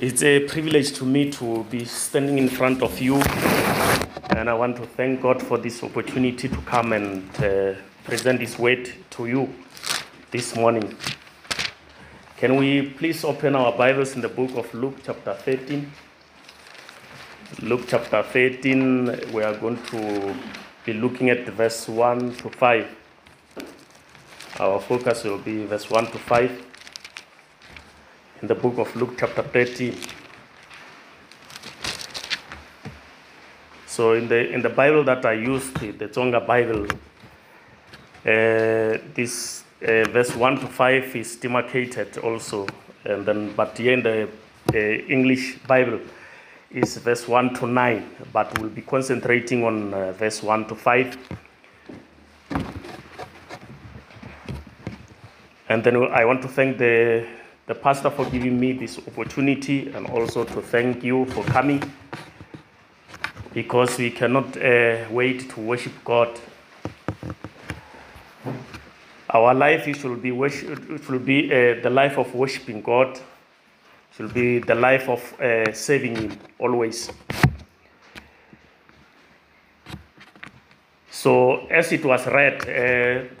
It's a privilege to me to be standing in front of you, and I want to thank God for this opportunity to come and uh, present His word to you this morning. Can we please open our Bibles in the book of Luke, chapter 13? Luke, chapter 13, we are going to be looking at verse 1 to 5. Our focus will be verse 1 to 5 in the book of Luke, chapter 13. So, in the, in the Bible that I used, the Tonga Bible, uh, this uh, verse 1 to 5 is demarcated also. And then, but here in the uh, English Bible is verse 1 to 9, but we'll be concentrating on uh, verse 1 to 5. And then I want to thank the, the pastor for giving me this opportunity and also to thank you for coming because we cannot uh, wait to worship God. Our life should be, worship, should be uh, the life of worshiping God, should be the life of uh, serving Him always. So, as it was read, uh,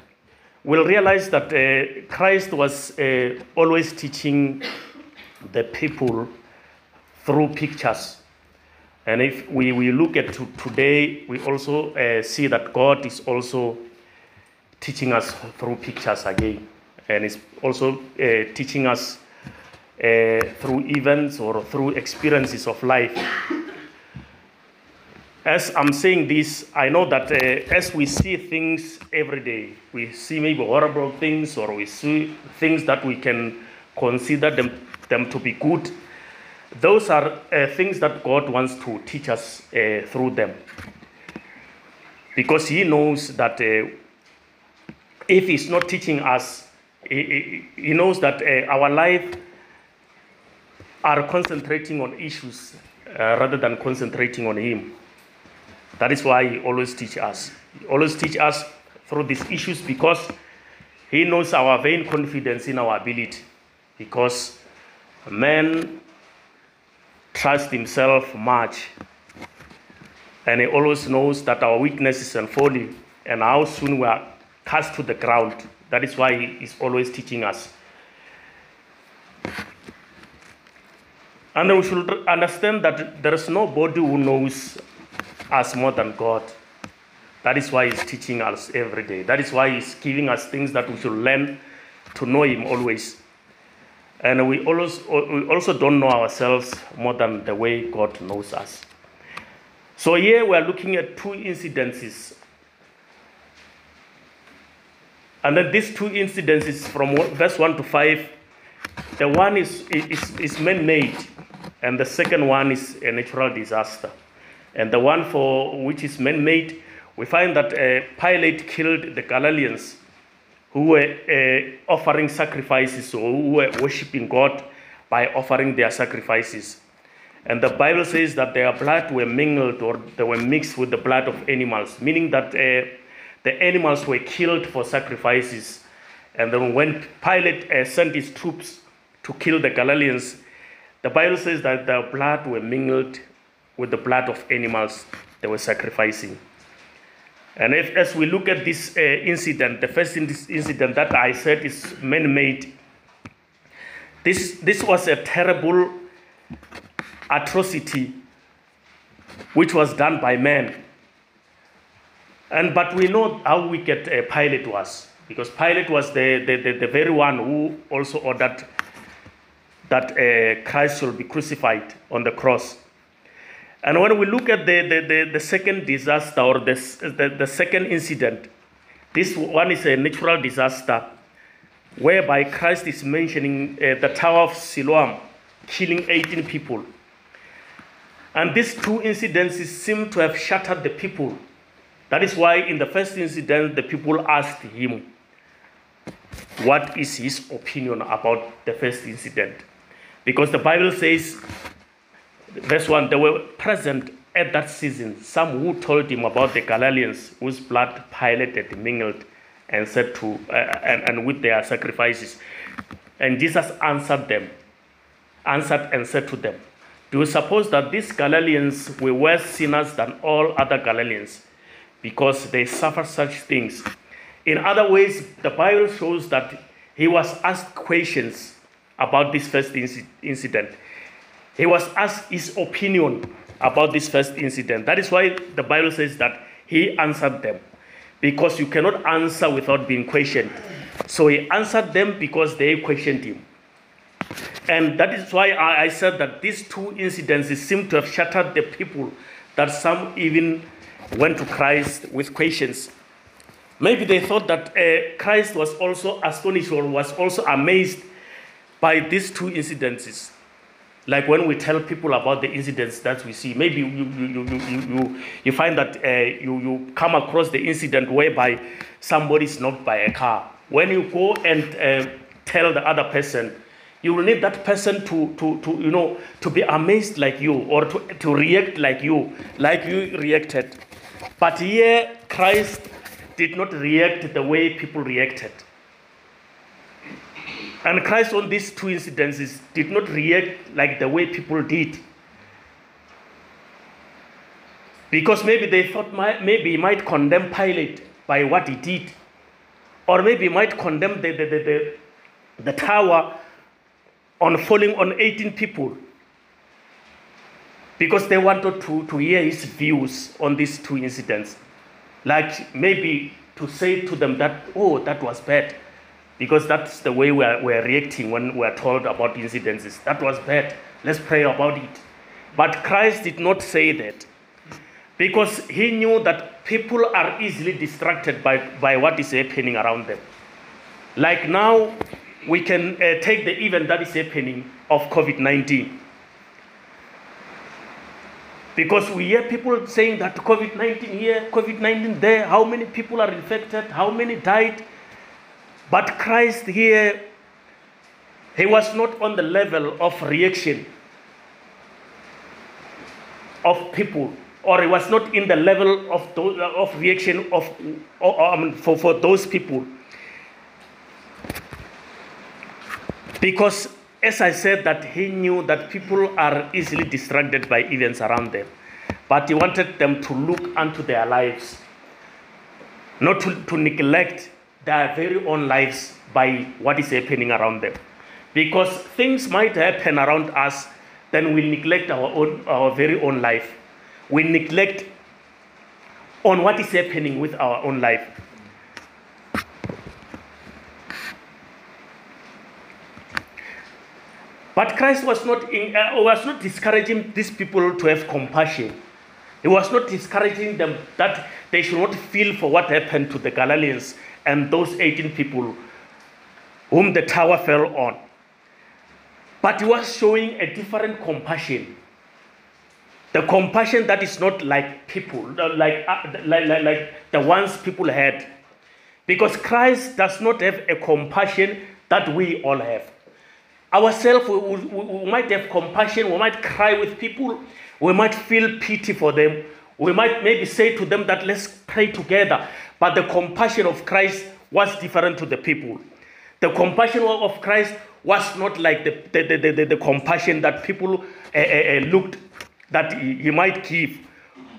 we'll realize that uh, Christ was uh, always teaching the people through pictures. And if we, we look at to today, we also uh, see that God is also teaching us through pictures again. And it's also uh, teaching us uh, through events or through experiences of life. As I'm saying this, I know that uh, as we see things every day, we see maybe horrible things or we see things that we can consider them, them to be good. Those are uh, things that God wants to teach us uh, through them. Because He knows that uh, if He's not teaching us, He, he knows that uh, our life are concentrating on issues uh, rather than concentrating on Him. That is why He always teach us. He always teach us through these issues because He knows our vain confidence in our ability. Because man trusts himself much, and He always knows that our weaknesses and folly and how soon we are cast to the ground. That is why He is always teaching us. And we should understand that there is nobody who knows us more than God. That is why He's teaching us every day. That is why He's giving us things that we should learn to know Him always. And we, always, we also don't know ourselves more than the way God knows us. So here we are looking at two incidences. And then these two incidences from verse 1 to 5, the one is, is, is man made, and the second one is a natural disaster. And the one for which is man made, we find that uh, Pilate killed the Galileans who were uh, offering sacrifices or who were worshipping God by offering their sacrifices. And the Bible says that their blood were mingled or they were mixed with the blood of animals, meaning that uh, the animals were killed for sacrifices. And then when Pilate uh, sent his troops to kill the Galileans, the Bible says that their blood were mingled with the blood of animals they were sacrificing. And if, as we look at this uh, incident, the first incident that I said is man made, this, this was a terrible atrocity which was done by man. And, but we know how wicked uh, Pilate was, because Pilate was the, the, the, the very one who also ordered that uh, Christ should be crucified on the cross. And when we look at the, the, the, the second disaster or the, the, the, second incident, this one is a natural disaster whereby Christ is mentioning uh, the Tower of Siloam killing 18 people. And these two incidences seem to have shattered the people. That is why, in the first incident, the people asked him, What is his opinion about the first incident? Because the Bible says Verse 1 They were present at that season some who told him about the Galileans whose blood Pilate had mingled and said to uh, and, and with their sacrifices. And Jesus answered them. answered and said to them, Do you suppose that these Galileans were worse sinners than all other Galileans because they suffer such things? In other ways, the Bible shows that he was asked questions about this first incident. He was asked his opinion about this first incident. That is why the Bible says that he answered them because you cannot answer without being questioned. So he answered them because they questioned him. And that is why I, said that these two incidences seem to have shattered the people, that some even went to Christ with questions. Maybe they thought that uh, Christ was also astonished or was also amazed by these two incidences. Like when we tell people about the incidents that we see, maybe you, you, you, you, you, find that uh, you, you come across the incident whereby somebody is knocked by a car. When you go and uh, tell the other person, you will need that person to, to, to, you know, to be amazed like you or to, to react like you, like you reacted. But here, Christ did not react the way people reacted. And Christ, on these two incidences, did not react like the way people did. Because maybe they thought maybe he might condemn Pilate by what he did. Or maybe he might condemn the, the, the, the, the tower on falling on 18 people. Because they wanted to, to hear his views on these two incidents. Like maybe to say to them that, oh, that was bad because that's the way we're, we're reacting when we're told about incidences. That was bad. Let's pray about it. But Christ did not say that because he knew that people are easily distracted by, by what is happening around them. Like now, we can uh, take the event that is happening of COVID 19. Because we hear people saying that COVID 19 here, COVID 19 there, how many people are infected, how many died. But Christ here, he was not on the level of reaction of people, or he was not in the level of, of reaction of, um, for, for those people. Because, as I said, that he knew that people are easily distracted by events around them. But he wanted them to look unto their lives, not to, to neglect their very own lives by what is happening around them. Because things might happen around us, then we neglect our own our very own life. We neglect on what is happening with our own life. But Christ was not, in, uh, was not discouraging these people to have compassion. He was not discouraging them that they should not feel for what happened to the Galileans and those 18 people whom the tower fell on. But he was showing a different compassion. The compassion that is not like people, like, uh, like, like, like the ones people had. Because Christ does not have a compassion that we all have. Ourselves, we, we, we, might have compassion, we might cry with people, we might feel pity for them, we might maybe say to them that let's pray together. But the compassion of Christ was different to the people. The compassion of Christ was not like the, the, the, the, the compassion that people uh, uh, looked that he, might give.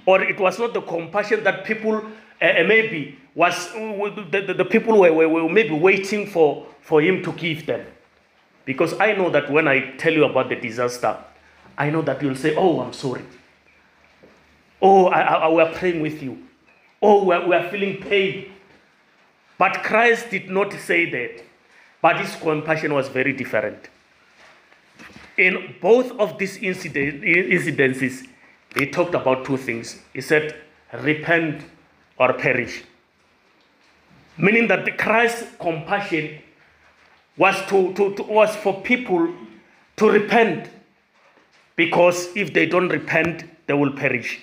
Or it was not the compassion that people uh, maybe was, the, the, the people were, were, were maybe waiting for, for him to give them. Because I know that when I tell you about the disaster, I know that you'll say, Oh, I'm sorry. Oh, I, I, I we're praying with you. Oh, we're, we're feeling pain. But Christ did not say that. But his compassion was very different. In both of these incident, incidences, he talked about two things. He said, repent or perish. Meaning that the Christ's compassion was, to, to, to, was for people to repent because if they don't repent, they will perish.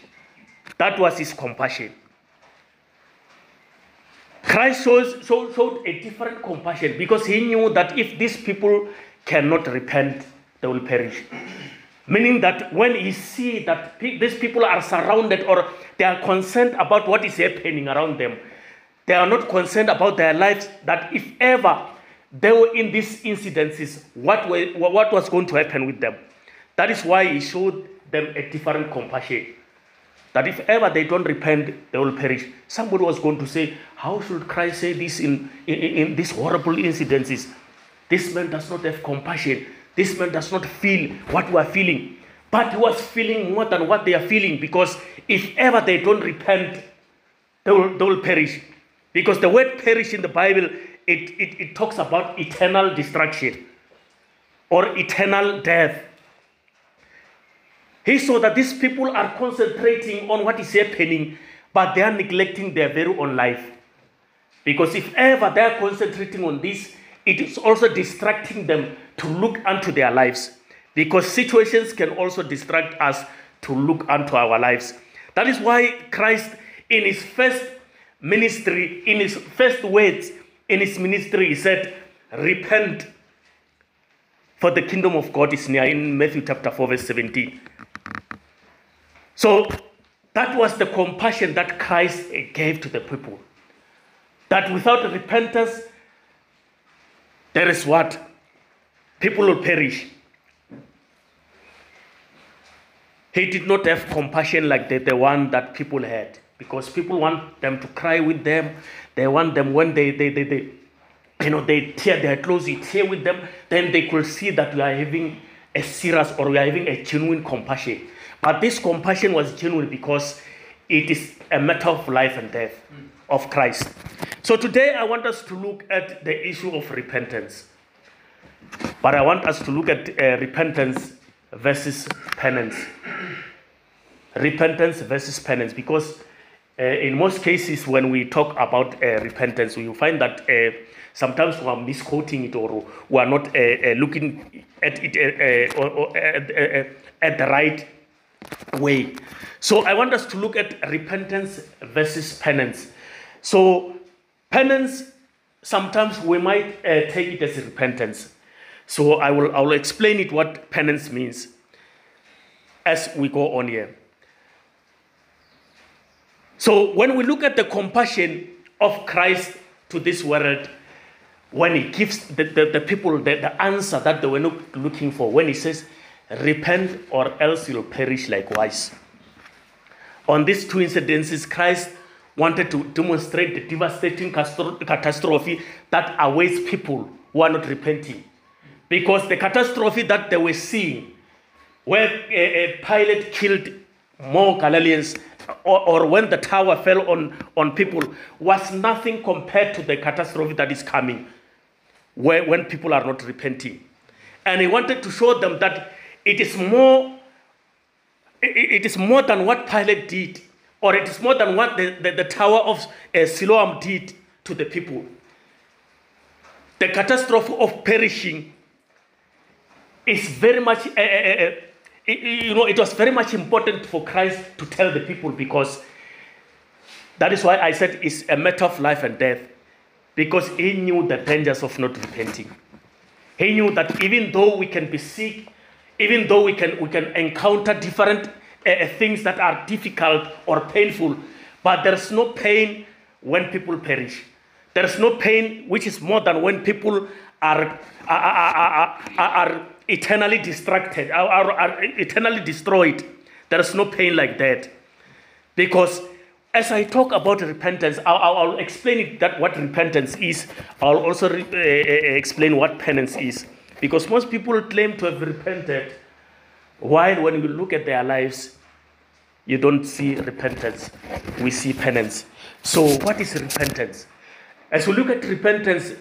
That was his compassion. Christ shows, showed, showed a different compassion because he knew that if these people cannot repent, they will perish. Meaning that when he see that pe- these people are surrounded or they are concerned about what is happening around them, they are not concerned about their lives, that if ever they were in these incidences, what, were, what was going to happen with them. That is why he showed them a different compassion. That if ever they don't repent, they will perish. Somebody was going to say, How should Christ say this in, in, in these horrible incidences? This man does not have compassion. This man does not feel what we are feeling. But he was feeling more than what they are feeling because if ever they don't repent, they will, they will perish. Because the word perish in the Bible, it, it, it talks about eternal destruction or eternal death. He saw that these people are concentrating on what is happening, but they are neglecting their very own life. Because if ever they are concentrating on this, it is also distracting them to look unto their lives. Because situations can also distract us to look unto our lives. That is why Christ, in his first ministry, in his first words in his ministry, he said, Repent, for the kingdom of God is near, in Matthew chapter 4, verse 17. So that was the compassion that Christ gave to the people. That without repentance, there is what? People will perish. He did not have compassion like the, the one that people had because people want them to cry with them. They want them when they, they, they, they you know, they tear their clothes, you tear with them, then they could see that we are having a serious or we are having a genuine compassion. But this compassion was genuine because it is a matter of life and death of Christ. So today I want us to look at the issue of repentance. But I want us to look at uh, repentance versus penance. Repentance versus penance because uh, in most cases, when we talk about uh, repentance, we will find that uh, sometimes we are misquoting it or we are not uh, uh, looking at it uh, or, or at, at the right way. So I want us to look at repentance versus penance. So penance, sometimes we might uh, take it as repentance. So I will, I will explain it what penance means as we go on here. So when we look at the compassion of Christ to this world, when he gives the, the, the people the, the answer that they were not looking for, when he says, repent or else you'll perish likewise. On these two incidences, Christ wanted to demonstrate the devastating catastrophe that awaits people who are not repenting. Because the catastrophe that they were seeing, where a, a killed more Galileans or, or, when the tower fell on, on people was nothing compared to the catastrophe that is coming where, when people are not repenting. And he wanted to show them that it is more, it, is more than what Pilate did, or it is more than what the, the, the tower of uh, Siloam did to the people. The catastrophe of perishing is very much uh, uh, uh you know, it was very much important for Christ to tell the people because that is why I said it's a matter of life and death. Because he knew the dangers of not repenting. He knew that even though we can be sick, even though we can, we can encounter different uh, things that are difficult or painful, but there's no pain when people perish. There's no pain which is more than when people are, are, are, are, eternally distracted, are, are, eternally destroyed. There is no pain like that. Because as I talk about repentance, I'll, I'll explain it, that what repentance is. I'll also re, uh, explain what penance is. Because most people claim to have repented, while when you look at their lives, you don't see repentance. We see penance. So, what is repentance? As we look at repentance,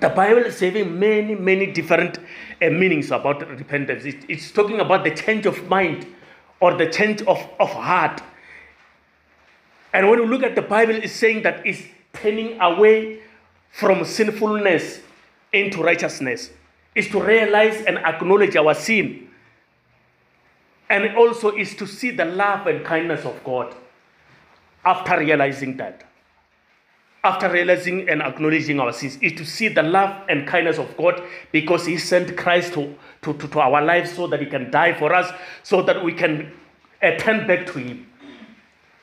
the Bible is having many, many different uh, meanings about repentance. It, it's talking about the change of mind or the change of, of heart. And when you look at the Bible, it's saying that it's turning away from sinfulness into righteousness. Is to realize and acknowledge our sin. And also is to see the love and kindness of God after realizing that after realizing and acknowledging our sins is to see the love and kindness of God because He sent Christ to, to, to, to our lives so that He can die for us, so that we can uh, turn back to Him.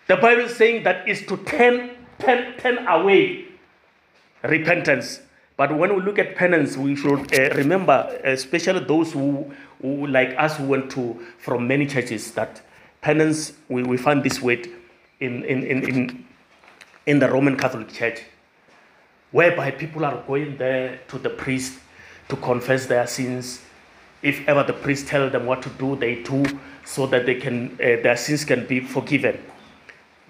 The Bible is saying that is to turn, turn, turn away repentance, But when we look at penance, we should uh, remember, especially those who, who, like us, who went to from many churches, that penance, we, we find this word in, in, in, in, in the Roman Catholic Church, whereby people are going there to the priest to confess their sins. If ever the priest tell them what to do, they do, so that they can, uh, their sins can be forgiven.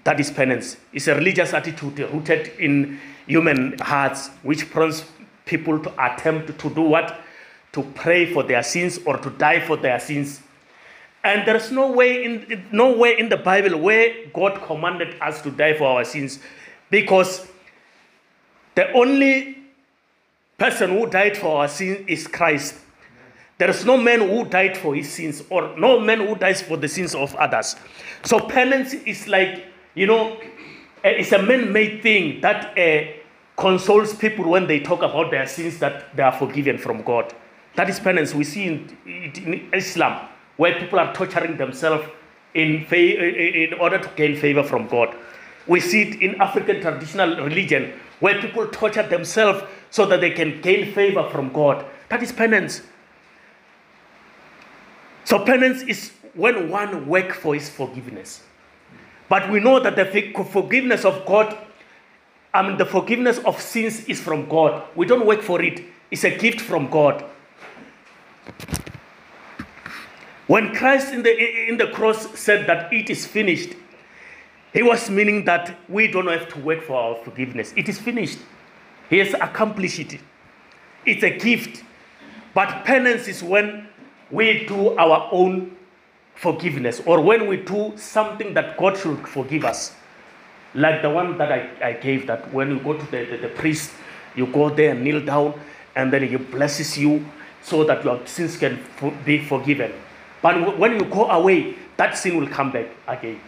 That is penance. It's a religious attitude rooted in human hearts, which prompts people to attempt to do what? To pray for their sins or to die for their sins. And there's no way in no way in the Bible where God commanded us to die for our sins, because the only person who died for our sins is Christ. There is no man who died for his sins, or no man who dies for the sins of others. So penance is like, you know, it's a man-made thing that uh, consoles people when they talk about their sins that they are forgiven from God. That is penance. We see in, in Islam where people are torturing themselves in, in order to gain favor from God. We see it in African traditional religion where people torture themselves so that they can gain favor from God. That is penance. So penance is when one work for his forgiveness. But we know that the forgiveness of God I mean, the forgiveness of sins is from God. We don't work for it, it's a gift from God. When Christ in the, in the cross said that it is finished, he was meaning that we don't have to work for our forgiveness. It is finished. He has accomplished it. It's a gift. But penance is when we do our own forgiveness or when we do something that God should forgive us like the one that I, I gave that when you go to the, the, the priest, you go there and kneel down, and then he blesses you so that your sins can be forgiven. But when you go away, that sin will come back again.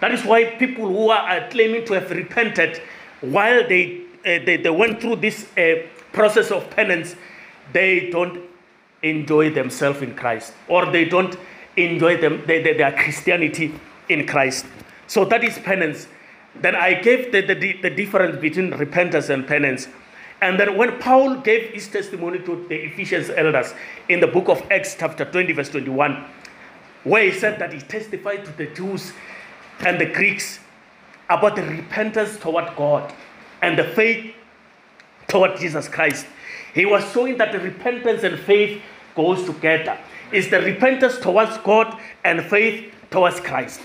That is why people who are claiming to have repented while they, uh, they, they went through this uh, process of penance, they don't enjoy themselves in Christ or they don't enjoy them, they, they, their Christianity in Christ. So that is penance. Then I gave the, the, the difference between repentance and penance. And then when Paul gave his testimony to the Ephesians elders in the book of Acts, chapter 20, verse 21, where he said that he testified to the Jews and the Greeks about the repentance toward God and the faith toward Jesus Christ. He was showing that the repentance and faith goes together. It's the repentance towards God and faith towards Christ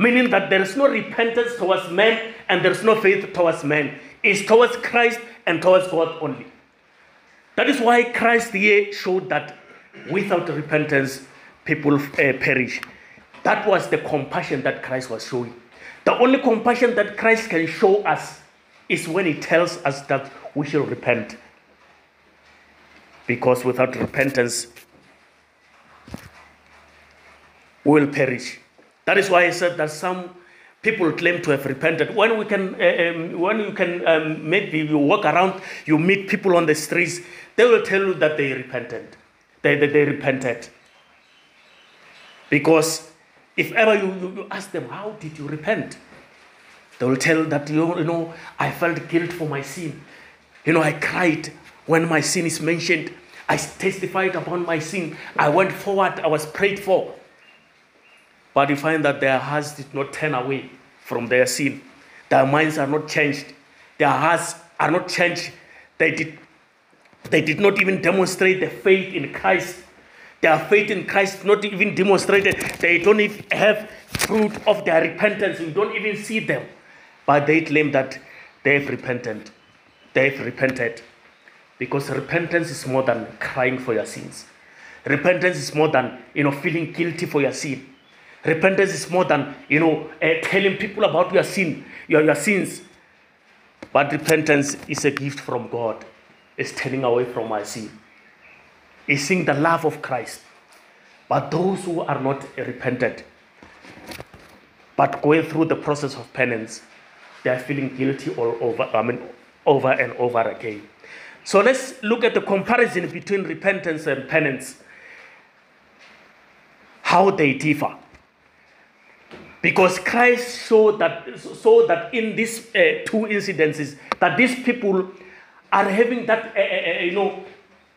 meaning that there is no repentance towards men and there is no faith towards men. It's towards Christ and towards God only. That is why Christ here showed that without repentance, people uh, perish. That was the compassion that Christ was showing. The only compassion that Christ can show us is when he tells us that we should repent. Because without repentance, we will perish. That is why I said that some people claim to have repented. When we can, um, when you can um, maybe you walk around, you meet people on the streets, they will tell you that they repented. They, they, they repented. Because if ever you, you, you, ask them, how did you repent? They will tell that, you, you know, I felt guilt for my sin. You know, I cried when my sin is mentioned. I testified upon my sin. I went forward. I was prayed for. But you find that their hearts did not turn away from their sin. Their minds are not changed. Their hearts are not changed. They did, they did not even demonstrate the faith in Christ. Their faith in Christ not even demonstrated. They don't even have fruit of their repentance. You don't even see them. But they claim that they've repented. They've repented. Because repentance is more than crying for your sins. Repentance is more than you know feeling guilty for your sin. Repentance is more than, you know, uh, telling people about your sin, your, your sins. But repentance is a gift from God. It's turning away from my sin. It's seeing the love of Christ. But those who are not repented, but going through the process of penance, they are feeling guilty all over, I mean, over and over again. So let's look at the comparison between repentance and penance, how they differ. Because Christ showed that, so that in these uh, two incidences, that these people are having that, uh, uh, you know,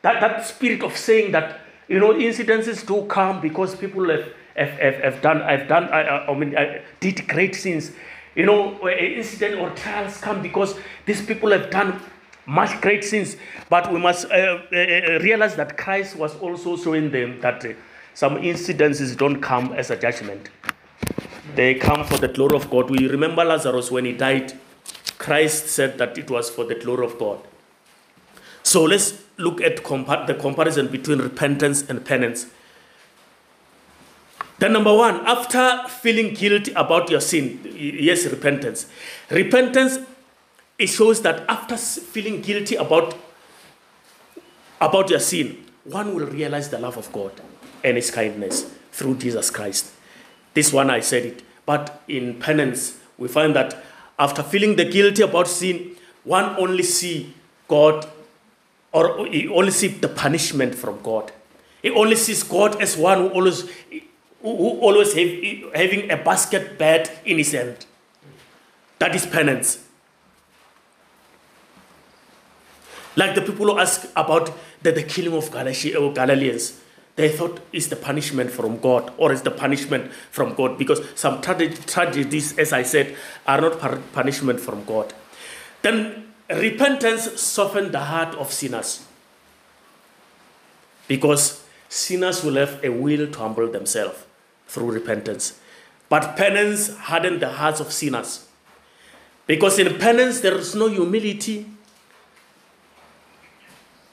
that, that spirit of saying that, you know, incidences do come because people have, have, have, have done, I've done, I, I mean, I did great sins. You know, incident or trials come because these people have done much great sins. But we must uh, uh, realize that Christ was also showing them that uh, some incidences don't come as a judgment. They come for the glory of God. We remember Lazarus when he died, Christ said that it was for the glory of God. So let's look at compa- the comparison between repentance and penance. Then, number one, after feeling guilty about your sin, yes, repentance. Repentance, it shows that after feeling guilty about, about your sin, one will realize the love of God and His kindness through Jesus Christ. This one I said it. But in penance, we find that after feeling the guilty about sin, one only see God or he only sees the punishment from God. He only sees God as one who always, who always have, having a basket bed in his hand. That is penance. Like the people who ask about the, the killing of uh, Galileans, they thought it's the punishment from God or it's the punishment from God because some tragedies, as I said, are not punishment from God. Then repentance softens the heart of sinners because sinners will have a will to humble themselves through repentance. But penance hardens the hearts of sinners because in penance there is no humility.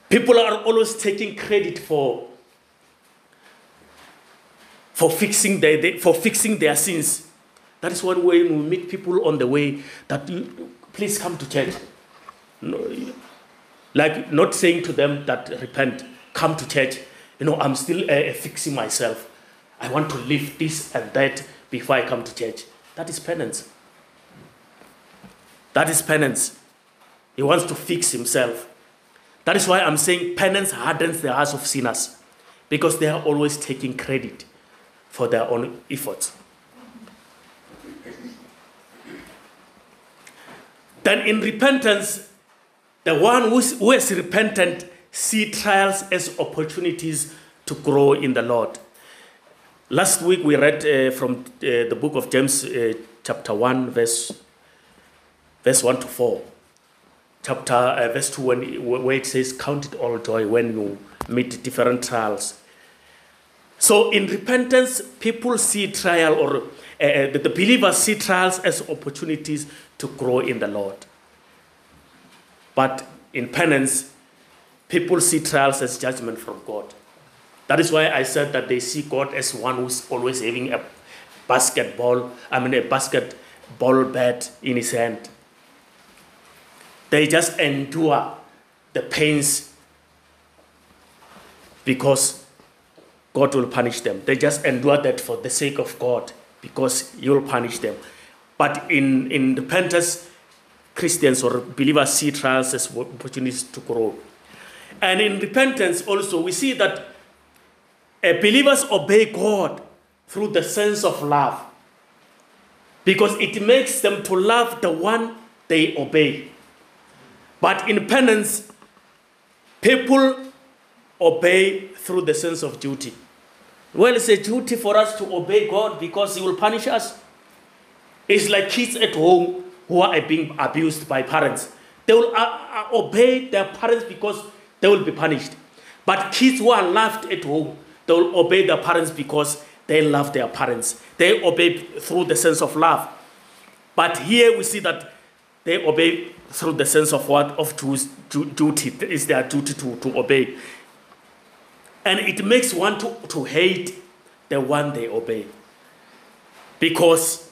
People are always taking credit for, for, fixing their, for fixing their sins. That is one way we meet people on the way that please come to church. No, like not saying to them that repent, come to church. You know, I'm still uh, fixing myself. I want to live this and that before I come to church. That is penance. That is penance. He wants to fix himself. That is why I'm saying penance hardens the hearts of sinners because they are always taking credit for their own efforts. Then in repentance, the one who is repentant see trials as opportunities to grow in the Lord. Last week we read uh, from uh, the book of James, uh, chapter 1, verse, verse 1 to 4. Chapter uh, verse 2, when, where it says, Count it all joy when you meet different trials. So in repentance, people see trial, or uh, the believers see trials as opportunities to grow in the Lord. But in penance, people see trials as judgment from God. That is why I said that they see God as one who's always having a basketball, I mean, a basketball bat in his hand. They just endure the pains because God will punish them. They just endure that for the sake of God because will punish them. But in, in repentance, Christians or believers see trials as opportunities to grow. And in repentance, also, we see that uh, believers obey God through the sense of love because it makes them to love the one they obey. But in penance, people obey through the sense of duty. Well, it's a duty for us to obey God because He will punish us. It's like kids at home who are being abused by parents. They will uh, uh, obey their parents because they will be punished. But kids who are loved at home, they will obey their parents because they love their parents. They obey through the sense of love. But here we see that they obey through the sense of what? Of duty. It's their duty to, to obey. And it makes one to, to hate the one they obey. Because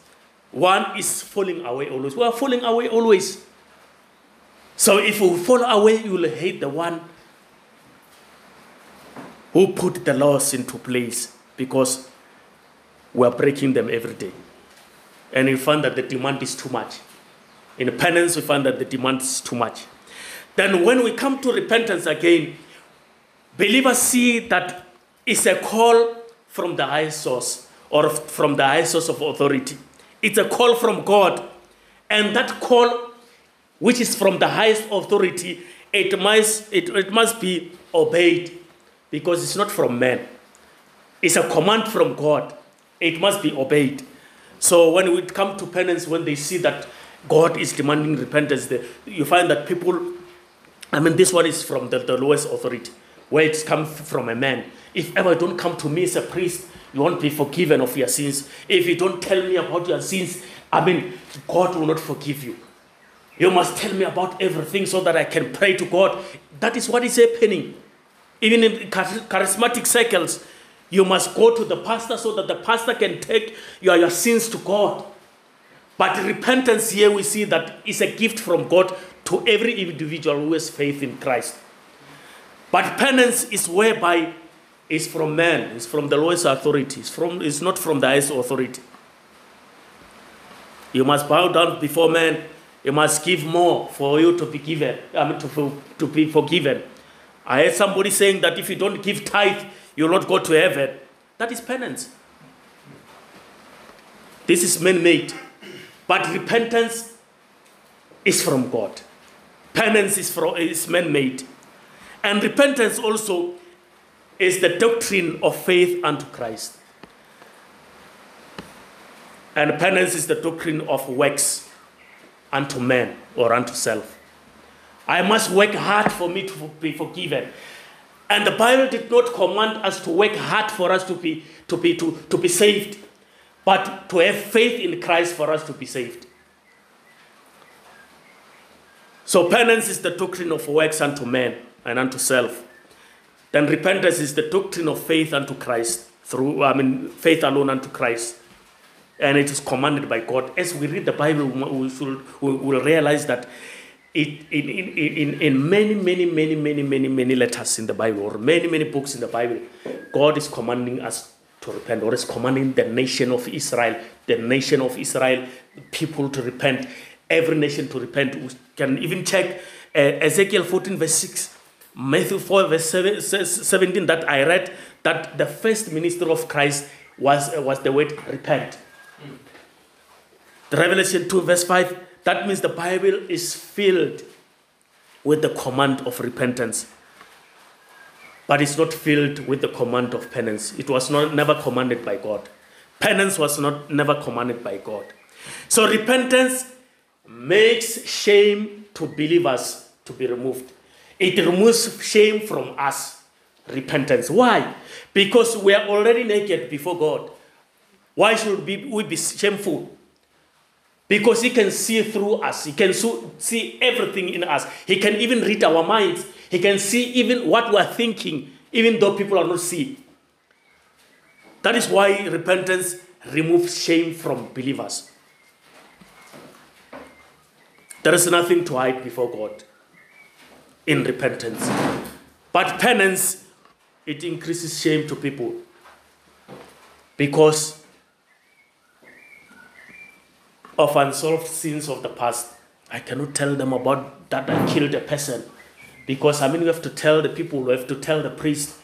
one is falling away always. We are falling away always. So if we fall away, you will hate the one who put the laws into place because we are breaking them every day. And we find that the demand is too much. In penance, we find that the demand is too much. Then, when we come to repentance again, believers see that it's a call from the high source or from the high source of authority. It's a call from God. And that call, which is from the highest authority, it must, it, it must be obeyed because it's not from man. It's a command from God. It must be obeyed. So when we come to penance, when they see that God is demanding repentance, you find that people, I mean, this one is from the, the lowest authority, it's come from a man. If ever you don't come to me as a priest, you won't be forgiven of your sins. If you don't tell me about your sins, I mean, God will not forgive you. You must tell me about everything so that I can pray to God. That is what is happening. Even in charismatic circles, you must go to the pastor so that the pastor can take your, your sins to God. But repentance here we see that is a gift from God to every individual who has faith in Christ. But penance is whereby it's from man, it's from the lowest authority, it's, from, it's not from the highest authority. You must bow down before man, you must give more for you to be given, I mean to, to be forgiven. I heard somebody saying that if you don't give tithe, you'll not go to heaven. That is penance. This is man made. But repentance is from God. Penance is, from, is man made. And repentance also is the doctrine of faith unto Christ. And penance is the doctrine of works unto man or unto self. I must work hard for me to be forgiven. And the Bible did not command us to work hard for us to be, to be, to, to be saved, but to have faith in Christ for us to be saved. So penance is the doctrine of works unto man and unto self. Then repentance is the doctrine of faith unto Christ through, I mean, faith alone unto Christ. And it is commanded by God. As we read the Bible, we will realize that it, in, in, in, in many, many, many, many, many, many letters in the Bible, or many, many books in the Bible, God is commanding us to repent, or is commanding the nation of Israel, the nation of Israel, people to repent, every nation to repent. We can even check uh, Ezekiel 14, verse 6, Matthew 4, verse 17, that I read, that the first minister of Christ was, uh, was the word repent. The Revelation 2, verse 5, that means the Bible is filled with the command of repentance. But it's not filled with the command of penance. It was not never commanded by God. Penance was not never commanded by God. So repentance makes shame to believers to be removed. It removes shame from us. Repentance. Why? Because we are already naked before God. Why should we be shameful? Because he can see through us. He can see everything in us. He can even read our minds. He can see even what we're thinking, even though people are not seeing. That is why repentance removes shame from believers. There is nothing to hide before God in repentance. But penance, it increases shame to people because of unsolved sins of the past. I cannot tell them about that I killed a person because I mean, you have to tell the people, you have to tell the priest.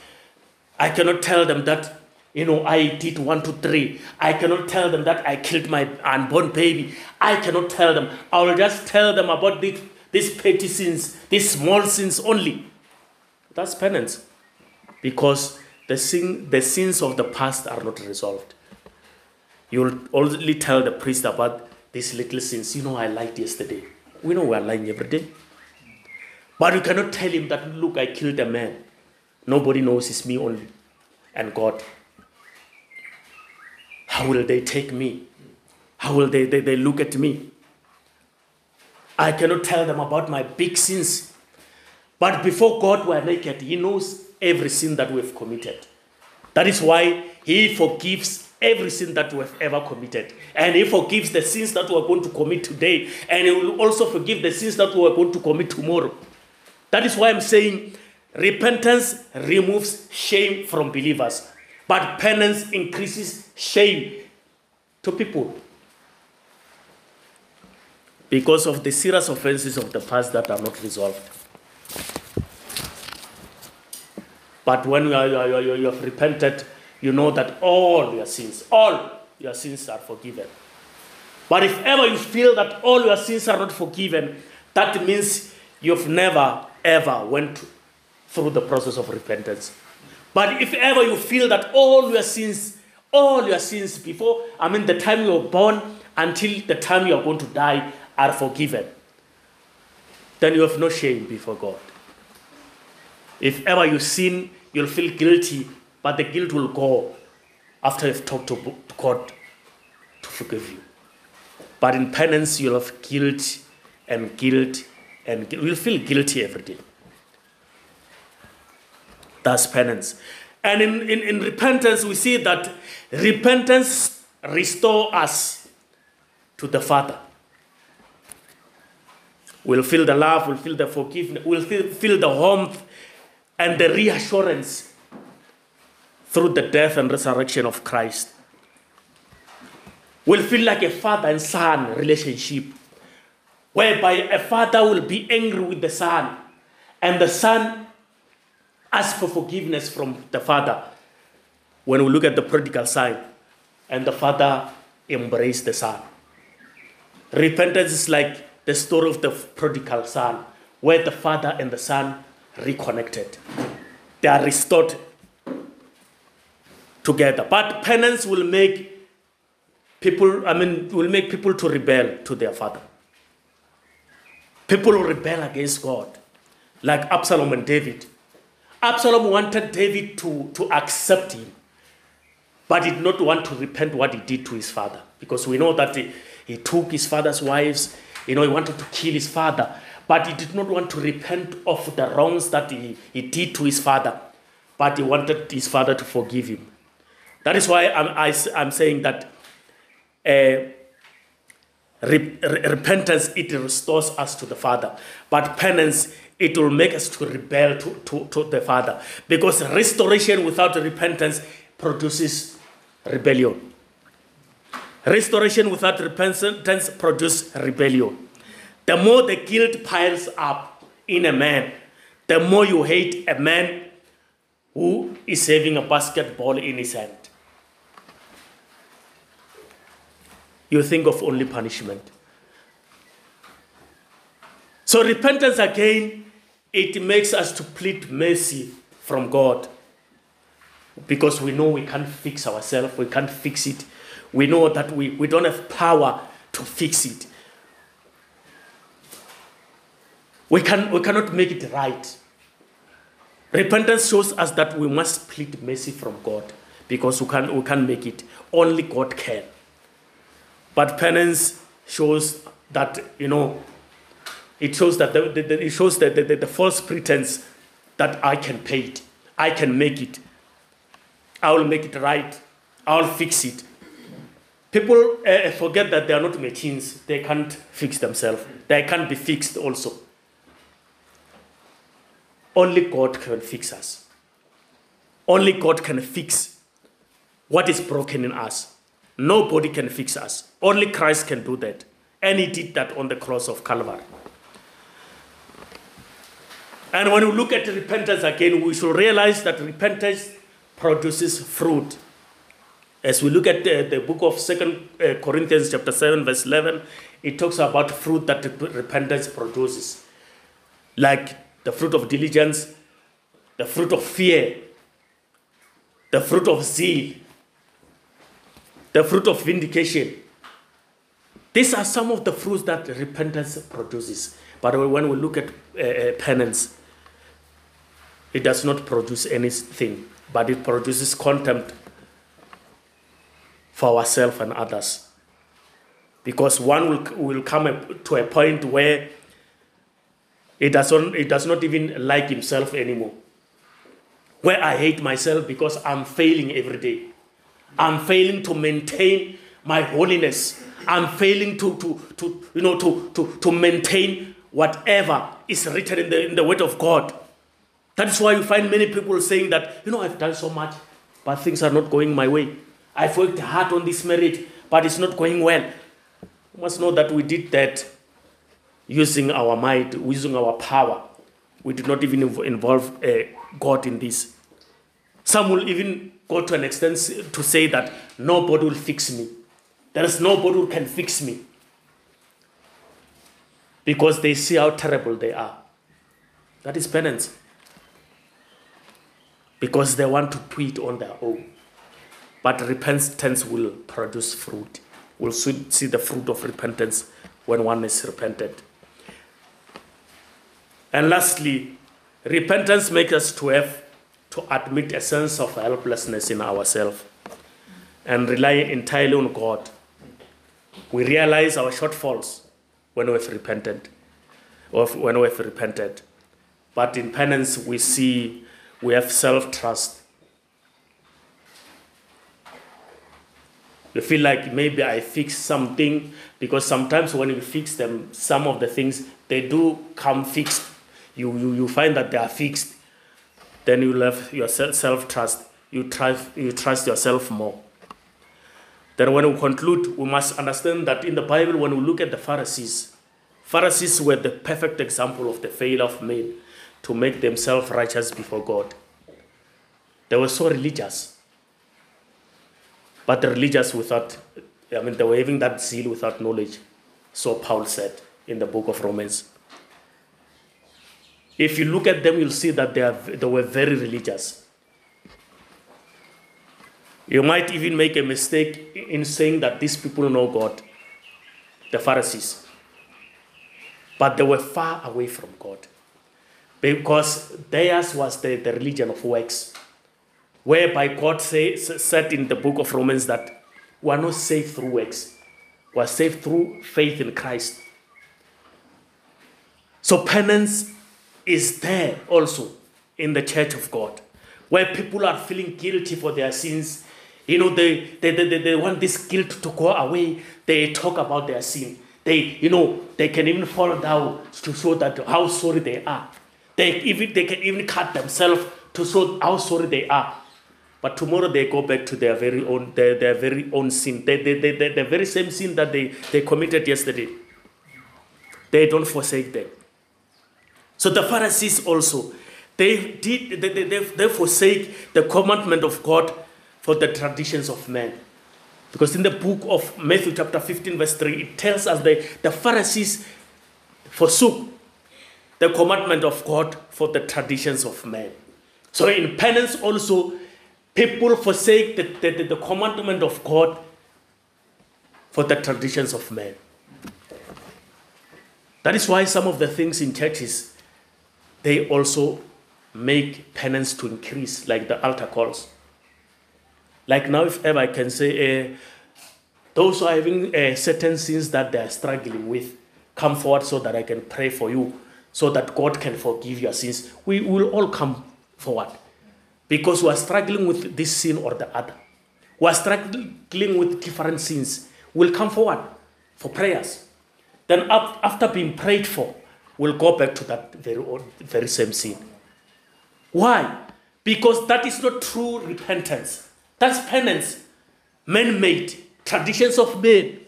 I cannot tell them that, you know, I did one, two, three. I cannot tell them that I killed my unborn baby. I cannot tell them. I will just tell them about these, these petty sins, these small sins only. That's penance because the, sin, the sins of the past are not resolved. You will only tell the priest about these little sins. You know, I lied yesterday. We know we are lying every day. But you cannot tell him that, look, I killed a man. Nobody knows it's me only and God. How will they take me? How will they, they, they look at me? I cannot tell them about my big sins. But before God, we're naked. He knows every sin that we've committed. That is why He forgives every sin that we have ever committed. And He forgives the sins that we are going to commit today. And He will also forgive the sins that we are going to commit tomorrow. That is why I'm saying repentance removes shame from believers, but penance increases shame to people. Because of the serious offenses of the past that are not resolved. But when you, are, you, are, you have repented, you know that all your sins, all your sins are forgiven. But if ever you feel that all your sins are not forgiven, that means you've never ever went through the process of repentance. But if ever you feel that all your sins, all your sins before, I mean, the time you were born until the time you are going to die are forgiven, then you have no shame before God. If ever you sin, you'll feel guilty, but the guilt will go after you've talked to God to forgive you. But in penance, you'll have guilt and guilt and guilt. You'll feel guilty every day. That's penance. And in, in, in repentance, we see that repentance restores us to the Father. We'll feel the love, we'll feel the forgiveness, we'll feel, the warmth and the reassurance through the death and resurrection of Christ. We'll feel like a father and son relationship, whereby a father will be angry with the son, and the son asks for forgiveness from the father. When we look at the prodigal son, and the father embraced the son. Repentance is like the story of the prodigal son, where the father and the son reconnected. They are restored together. But penance will make people, I mean, will make people to rebel to their father. People will rebel against God, like Absalom and David. Absalom wanted David to, to accept him, but did not want to repent what he did to his father. Because we know that he, he took his father's wives, you know, he wanted to kill his father, but he did not want to repent of the wrongs that he, he did to his father, but he wanted his father to forgive him. That is why I'm, I, am i am saying that uh, re- repentance, it restores us to the Father. But penance, it will make us to rebel to, to, to the Father. Because restoration without repentance produces rebellion. Restoration without repentance produces rebellion. The more the guilt piles up in a man, the more you hate a man who is having a basketball in his hand. You think of only punishment. So, repentance again, it makes us to plead mercy from God because we know we can't fix ourselves, we can't fix it. We know that we, we don't have power to fix it. We, can, we cannot make it right. Repentance shows us that we must plead mercy from God because we, can, we can't make it. Only God can. But penance shows that, you know, it shows that the, the, it shows that the, the, the false pretense that I can pay it, I can make it, I will make it right, I'll fix it. People uh, forget that they are not machines, they can't fix themselves, they can't be fixed also. Only God can fix us. Only God can fix what is broken in us. Nobody can fix us. Only Christ can do that. And he did that on the cross of Calvary. And when we look at repentance again, we should realize that repentance produces fruit. As we look at the, the book of Second uh, Corinthians chapter 7, verse 11, it talks about fruit that repentance produces. Like the fruit of diligence, the fruit of fear, the fruit of zeal, the fruit of vindication. These are some of the fruits that repentance produces. But when we look at uh, uh, penance, it does not produce anything, but it produces contempt for ourselves and others. Because one will, will come to a point where it does, not, it does not even like himself anymore. Where I hate myself because I'm failing every day. I'm failing to maintain my holiness. I'm failing to, to, to, you know, to, to, to maintain whatever is written in the, in the Word of God. That is why you find many people saying that, you know, I've done so much, but things are not going my way. I've worked hard on this marriage, but it's not going well. You must know that we did that using our might, using our power. We did not even involve uh, God in this. Some will even go to an extent to say that nobody will fix me. There is nobody who can fix me. Because they see how terrible they are. That is penance. Because they want to it on their own. But repentance will produce fruit. We'll see the fruit of repentance when one is repented. And lastly, repentance makes us to have to admit a sense of helplessness in ourselves and rely entirely on God. We realize our shortfalls when we've repented, when we've repented. But in penance, we see we have self trust. We feel like maybe I fix something because sometimes when you fix them, some of the things they do come fixed. You, you, you find that they are fixed. Then you have your self trust. You trust, you trust yourself more. Then, when we conclude, we must understand that in the Bible, when we look at the Pharisees, Pharisees were the perfect example of the failure of men to make themselves righteous before God. They were so religious, but the religious without, I mean, they were having that zeal without knowledge. So Paul said in the book of Romans. If you look at them, you'll see that they, are, they were very religious. You might even make a mistake in saying that these people know God, the Pharisees. But they were far away from God. Because theirs was the, the religion of works, whereby God say, said in the book of Romans that we are not saved through works, we are saved through faith in Christ. So penance is there also in the church of God, where people are feeling guilty for their sins you know, they, they, they, they want this guilt to go away. They talk about their sin. They, you know, they can even fall down to show that how sorry they are. They even they can even cut themselves to show how sorry they are. But tomorrow they go back to their very own their, their very own sin. They, they, they, they, the very same sin that they, they committed yesterday. They don't forsake them. So the Pharisees also, they did they, they, they forsake the commandment of God for the traditions of men. Because in the book of Matthew, chapter 15, verse 3, it tells us that the Pharisees forsook the commandment of God for the traditions of men. So in penance, also, people forsake the, the, the commandment of God for the traditions of men. That is why some of the things in churches, they also make penance to increase, like the altar calls. Like now, if ever I can say, uh, those who are having uh, certain sins that they are struggling with, come forward so that I can pray for you, so that God can forgive your sins. We will all come forward because we are struggling with this sin or the other. We are struggling with different sins. We'll come forward for prayers. Then, after being prayed for, we'll go back to that very, very same sin. Why? Because that is not true repentance. That's penance, man made, traditions of men,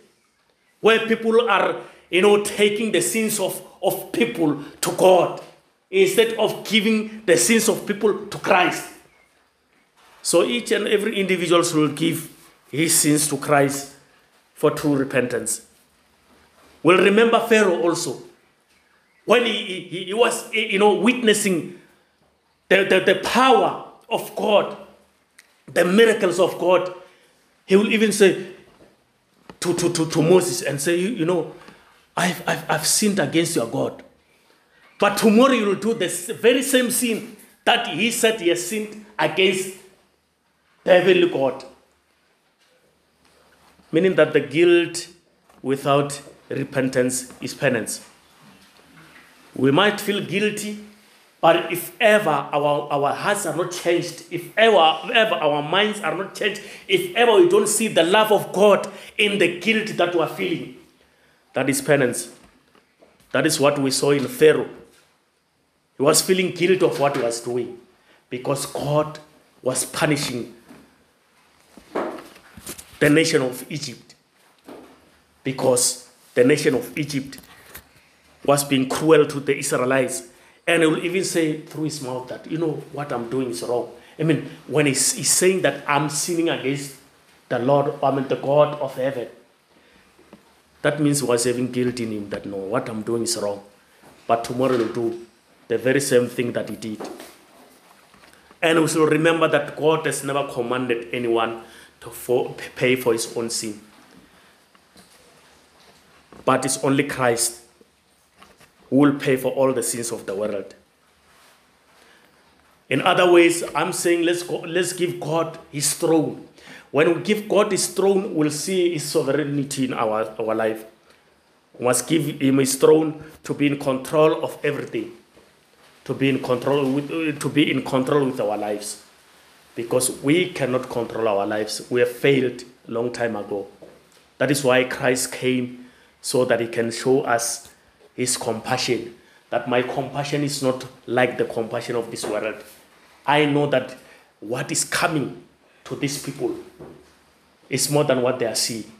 where people are, you know, taking the sins of, of people to God instead of giving the sins of people to Christ. So each and every individual will give his sins to Christ for true repentance. We'll remember Pharaoh also. When he, he, he was, you know, witnessing the, the, the power of God the miracles of God. He will even say to, to, to, to Moses and say, you, you know, I've, I've, I've sinned against your God. But tomorrow you will do the very same sin that he said he has sinned against heavenly God. Meaning that the guilt without repentance is penance. We might feel guilty but if ever our, our hearts are not changed, if ever, ever our minds are not changed, if ever we don't see the love of God in the guilt that we are feeling, that is penance. That is what we saw in Pharaoh. He was feeling guilt of what he was doing because God was punishing the nation of Egypt. Because the nation of Egypt was being cruel to the Israelites and he will even say through his mouth that, you know, what I'm doing is wrong. I mean, when he's, he's saying that I'm sinning against the Lord, I mean, the God of heaven, that means he was having guilt in him that, no, what I'm doing is wrong. But tomorrow he'll do the very same thing that he did. And we should remember that God has never commanded anyone to for, pay for his own sin. But it's only Christ who will pay for all the sins of the world. In other ways, I'm saying let's, go, let's give God his throne. When we give God his throne, we'll see his sovereignty in our, our life. We must give him his throne to be in control of everything, to be in control with, to be in control with our lives, because we cannot control our lives. We have failed a long time ago. That is why Christ came so that he can show us his compassion. That my compassion is not like the compassion of this world. I know that what is coming to these people is more than what they are seeing.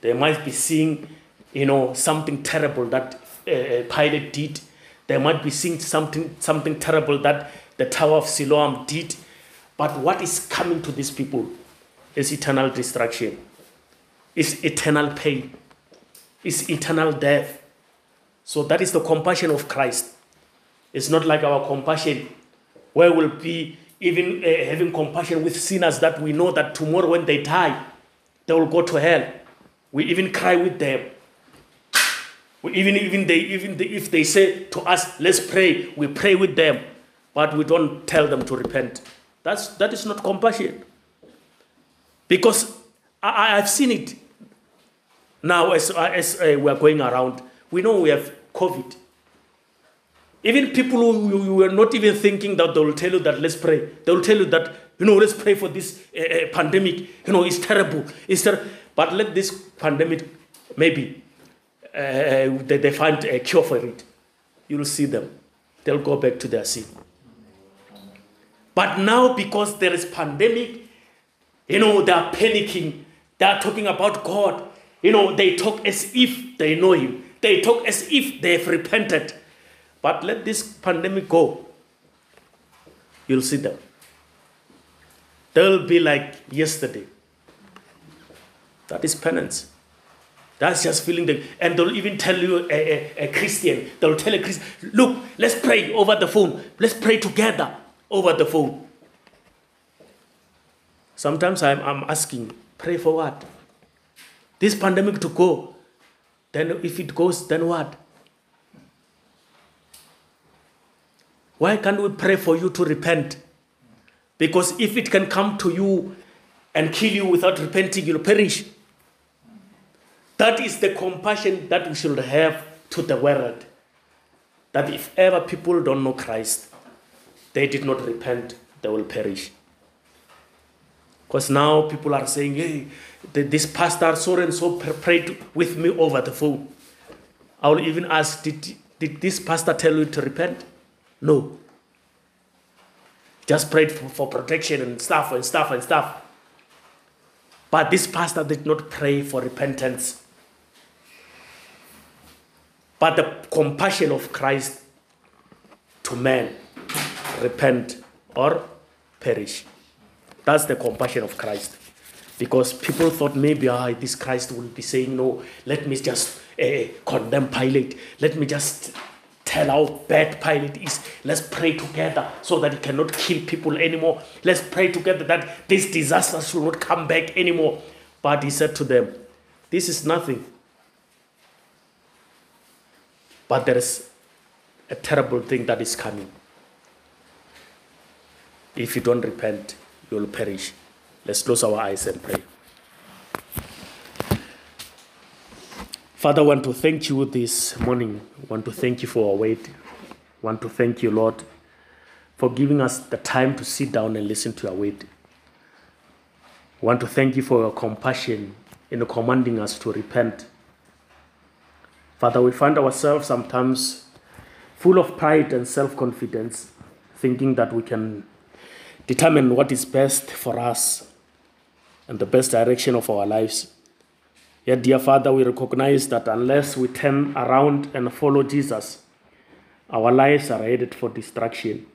They might be seeing, you know, something terrible that uh, Pilate did. They might be seeing something, something terrible that the Tower of Siloam did. But what is coming to these people is eternal destruction, is eternal pain, is eternal death. So that is the compassion of Christ. It's not like our compassion where we'll be even uh, having compassion with sinners that we know that tomorrow when they die, they will go to hell. We even cry with them. We even even they even they, if they say to us, "Let's pray," we pray with them, but we don't tell them to repent. That's that is not compassion. Because I, I've seen it now as as uh, we are going around. We know we have COVID. Even people who were not even thinking that they will tell you that let's pray. They will tell you that, you know, let's pray for this uh, uh, pandemic. You know, it's terrible. It's ter- but let this pandemic, maybe, uh, they, they find a cure for it. You'll see them. They'll go back to their sin. But now, because there is pandemic, you know, they are panicking. They are talking about God. You know, they talk as if they know Him. They talk as if they have repented. But let this pandemic go. You'll see them. They'll be like yesterday. That is penance. That's just feeling the, and they'll even tell you a, a, a, Christian, they'll tell a Christian, look, let's pray over the phone. Let's pray together over the phone. Sometimes I'm, I'm asking, pray for what? This pandemic to go. Then if it goes, then what? Why can't we pray for you to repent? Because if it can come to you and kill you without repenting, you'll perish. That is the compassion that we should have to the world. That if ever people don't know Christ, they did not repent, they will perish. Because now people are saying, hey, this pastor so and so prayed with me over the phone. I will even ask, did, did this pastor tell you to repent? No. Just prayed for, for protection and stuff and stuff and stuff. But this pastor did not pray for repentance. But the compassion of Christ to man repent or perish. That's the compassion of Christ. Because people thought maybe ah, this Christ will be saying, No, let me just uh, condemn Pilate. Let me just tell how bad Pilate is. Let's pray together so that he cannot kill people anymore. Let's pray together that this disaster should not come back anymore. But he said to them, This is nothing. But there is a terrible thing that is coming. If you don't repent, you will perish. Let's close our eyes and pray. Father, I want to thank you this morning. I want to thank you for our wait. I want to thank you, Lord, for giving us the time to sit down and listen to our wait. I want to thank you for your compassion in commanding us to repent. Father, we find ourselves sometimes full of pride and self confidence, thinking that we can determine what is best for us and the best direction of our lives. Yet, dear Father, we recognize that unless we turn around and follow Jesus, our lives are headed for destruction.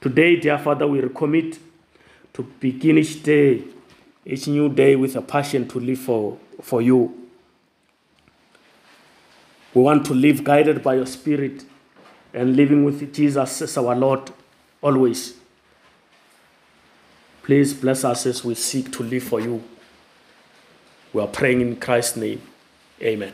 Today, dear Father, we recommit to begin each day, each new day with a passion to live for, for you. We want to live guided by your Spirit. and living with Jesus as our Lord always. Please bless us as we seek to live for you. We are praying in Christ's name. Amen.